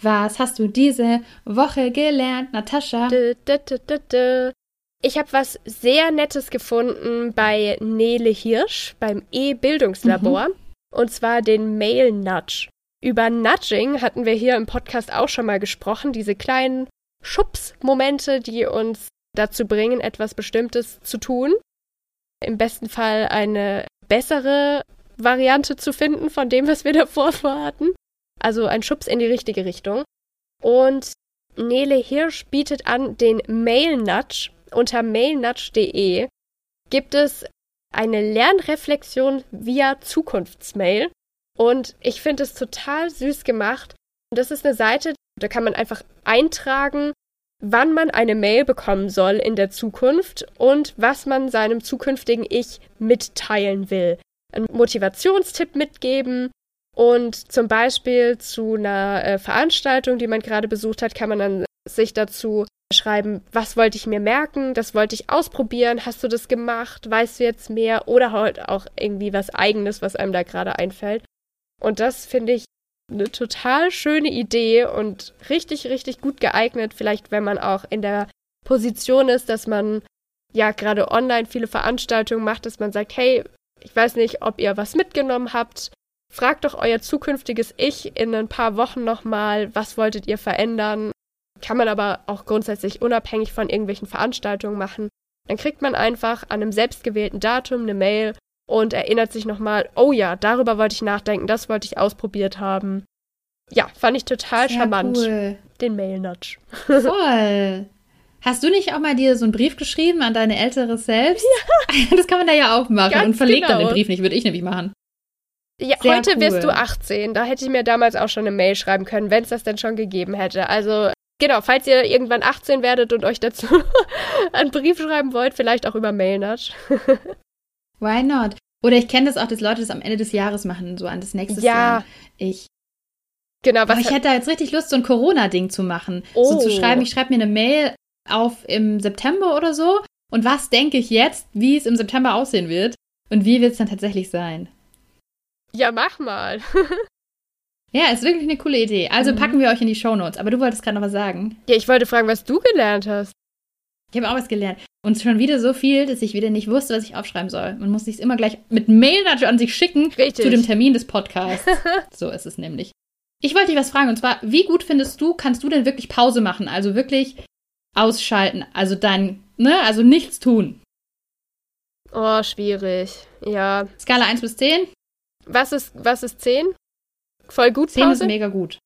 was hast du diese Woche gelernt, Natascha? Dö, dö, dö, ich habe was sehr Nettes gefunden bei Nele Hirsch beim E-Bildungslabor. Mhm. Und zwar den Mail Nudge. Über Nudging hatten wir hier im Podcast auch schon mal gesprochen. Diese kleinen Schubsmomente, die uns dazu bringen, etwas Bestimmtes zu tun. Im besten Fall eine bessere Variante zu finden von dem, was wir davor vorhatten. Also ein Schubs in die richtige Richtung. Und Nele Hirsch bietet an den Mail. Unter mailnudge.de gibt es eine Lernreflexion via Zukunftsmail. Und ich finde es total süß gemacht. Das ist eine Seite, da kann man einfach eintragen, wann man eine Mail bekommen soll in der Zukunft und was man seinem zukünftigen Ich mitteilen will. Einen Motivationstipp mitgeben und zum Beispiel zu einer äh, Veranstaltung, die man gerade besucht hat, kann man dann sich dazu schreiben, was wollte ich mir merken, das wollte ich ausprobieren, hast du das gemacht, weißt du jetzt mehr oder halt auch irgendwie was eigenes, was einem da gerade einfällt. Und das finde ich eine total schöne Idee und richtig, richtig gut geeignet, vielleicht wenn man auch in der Position ist, dass man ja gerade online viele Veranstaltungen macht, dass man sagt, hey, ich weiß nicht, ob ihr was mitgenommen habt, fragt doch euer zukünftiges Ich in ein paar Wochen nochmal, was wolltet ihr verändern, kann man aber auch grundsätzlich unabhängig von irgendwelchen Veranstaltungen machen. Dann kriegt man einfach an einem selbstgewählten Datum eine Mail und erinnert sich nochmal, oh ja, darüber wollte ich nachdenken, das wollte ich ausprobiert haben. Ja, fand ich total Sehr charmant. Cool. Den Mail-Nudge. Voll. Hast du nicht auch mal dir so einen Brief geschrieben an deine ältere Selbst? Ja. Das kann man da ja auch machen Ganz und verlegt genau. dann den Brief nicht, würde ich nämlich machen. Ja, Sehr heute cool. wirst du 18. Da hätte ich mir damals auch schon eine Mail schreiben können, wenn es das denn schon gegeben hätte. Also Genau, falls ihr irgendwann 18 werdet und euch dazu einen Brief schreiben wollt, vielleicht auch über Mailnudge. Why not? Oder ich kenne das auch, dass Leute das am Ende des Jahres machen, so an das nächste ja. Jahr. Ich. Genau, was. Aber ich hätte da jetzt richtig Lust, so ein Corona-Ding zu machen. Oh. So zu oh. schreiben, ich schreibe mir eine Mail auf im September oder so. Und was denke ich jetzt, wie es im September aussehen wird? Und wie wird es dann tatsächlich sein? Ja, mach mal. Ja, ist wirklich eine coole Idee. Also mhm. packen wir euch in die Shownotes. Aber du wolltest gerade noch was sagen. Ja, ich wollte fragen, was du gelernt hast. Ich habe auch was gelernt. Und schon wieder so viel, dass ich wieder nicht wusste, was ich aufschreiben soll. Man muss sich immer gleich mit Mail an sich schicken Richtig. zu dem Termin des Podcasts. so ist es nämlich. Ich wollte dich was fragen. Und zwar, wie gut findest du, kannst du denn wirklich Pause machen? Also wirklich ausschalten. Also dein, ne? Also nichts tun. Oh, schwierig. Ja. Skala 1 bis 10? Was ist, was ist 10? Voll gut. Zehn ist mega gut.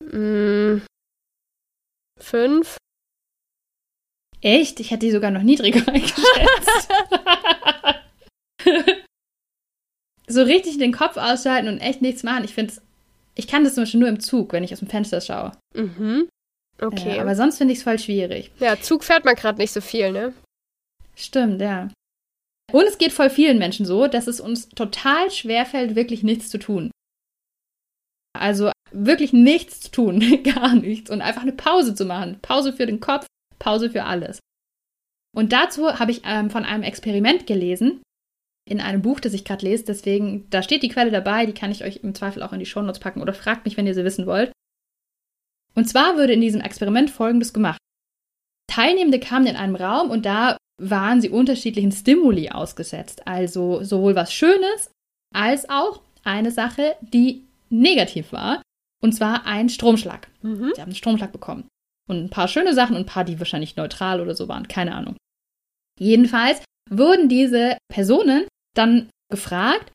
Mm, fünf. Echt? Ich hätte die sogar noch niedriger eingeschätzt. so richtig den Kopf ausschalten und echt nichts machen. Ich finde ich kann das zum Beispiel nur im Zug, wenn ich aus dem Fenster schaue. Mhm. Okay. Äh, aber sonst finde ich es voll schwierig. Ja, Zug fährt man gerade nicht so viel, ne? Stimmt, ja. Und es geht voll vielen Menschen so, dass es uns total schwerfällt, wirklich nichts zu tun. Also wirklich nichts zu tun, gar nichts und einfach eine Pause zu machen. Pause für den Kopf, Pause für alles. Und dazu habe ich ähm, von einem Experiment gelesen, in einem Buch, das ich gerade lese. Deswegen, da steht die Quelle dabei, die kann ich euch im Zweifel auch in die Shownotes packen oder fragt mich, wenn ihr sie wissen wollt. Und zwar würde in diesem Experiment Folgendes gemacht. Teilnehmende kamen in einem Raum und da waren sie unterschiedlichen Stimuli ausgesetzt. Also sowohl was Schönes als auch eine Sache, die negativ war. Und zwar ein Stromschlag. Mhm. Sie haben einen Stromschlag bekommen. Und ein paar schöne Sachen und ein paar, die wahrscheinlich neutral oder so waren. Keine Ahnung. Jedenfalls wurden diese Personen dann gefragt,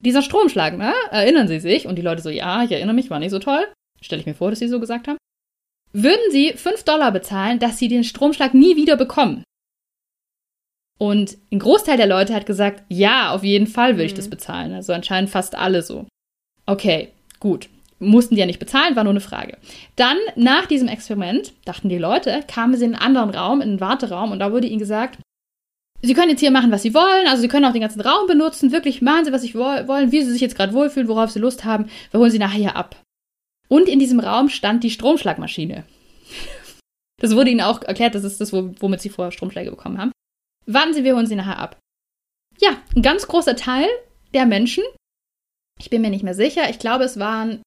dieser Stromschlag, ne? Erinnern Sie sich? Und die Leute so, ja, ich erinnere mich, war nicht so toll. Stelle ich mir vor, dass sie so gesagt haben. Würden sie 5 Dollar bezahlen, dass sie den Stromschlag nie wieder bekommen? Und ein Großteil der Leute hat gesagt, ja, auf jeden Fall will ich das mhm. bezahlen. Also anscheinend fast alle so. Okay, gut. Mussten die ja nicht bezahlen, war nur eine Frage. Dann, nach diesem Experiment, dachten die Leute, kamen sie in einen anderen Raum, in einen Warteraum, und da wurde ihnen gesagt, Sie können jetzt hier machen, was Sie wollen. Also Sie können auch den ganzen Raum benutzen. Wirklich machen Sie, was Sie wollen, wie Sie sich jetzt gerade wohlfühlen, worauf Sie Lust haben. Wir holen Sie nachher ab. Und in diesem Raum stand die Stromschlagmaschine. Das wurde Ihnen auch erklärt, das ist das, womit Sie vorher Stromschläge bekommen haben. Warten Sie, wir holen Sie nachher ab. Ja, ein ganz großer Teil der Menschen, ich bin mir nicht mehr sicher, ich glaube, es waren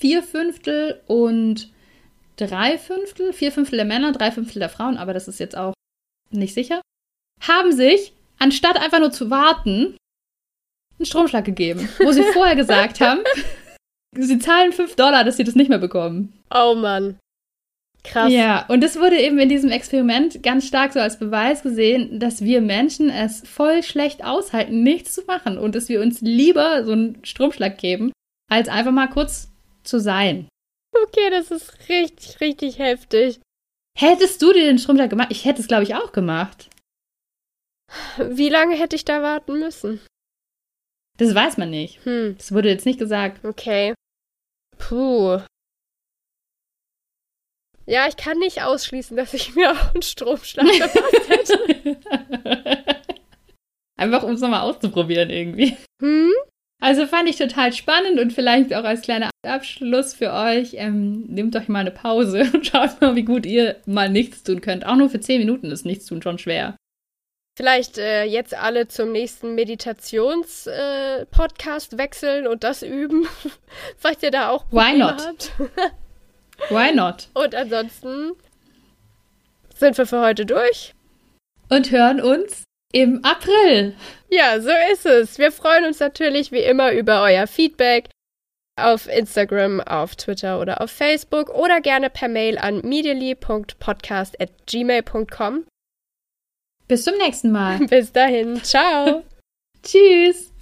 vier Fünftel und drei Fünftel, vier Fünftel der Männer, drei Fünftel der Frauen, aber das ist jetzt auch nicht sicher, haben sich, anstatt einfach nur zu warten, einen Stromschlag gegeben, wo sie vorher gesagt haben, sie zahlen 5 Dollar, dass sie das nicht mehr bekommen. Oh Mann. Krass. Ja, und das wurde eben in diesem Experiment ganz stark so als Beweis gesehen, dass wir Menschen es voll schlecht aushalten, nichts zu machen und dass wir uns lieber so einen Stromschlag geben, als einfach mal kurz zu sein. Okay, das ist richtig, richtig heftig. Hättest du dir den Stromschlag gemacht? Ich hätte es, glaube ich, auch gemacht. Wie lange hätte ich da warten müssen? Das weiß man nicht. Hm. Das wurde jetzt nicht gesagt. Okay. Puh. Ja, ich kann nicht ausschließen, dass ich mir auch einen Stromschlag verpasst hätte. Einfach um es nochmal auszuprobieren irgendwie. Hm? Also fand ich total spannend und vielleicht auch als kleiner Abschluss für euch, ähm, nehmt euch mal eine Pause und schaut mal, wie gut ihr mal nichts tun könnt. Auch nur für 10 Minuten ist nichts tun schon schwer. Vielleicht äh, jetzt alle zum nächsten Meditations-Podcast äh, wechseln und das üben, falls ihr da auch Probleme Why not? habt. Why not? Und ansonsten sind wir für heute durch. Und hören uns im April. Ja, so ist es. Wir freuen uns natürlich wie immer über euer Feedback auf Instagram, auf Twitter oder auf Facebook oder gerne per Mail an medially.podcast.gmail.com. Bis zum nächsten Mal. Bis dahin. Ciao. Tschüss.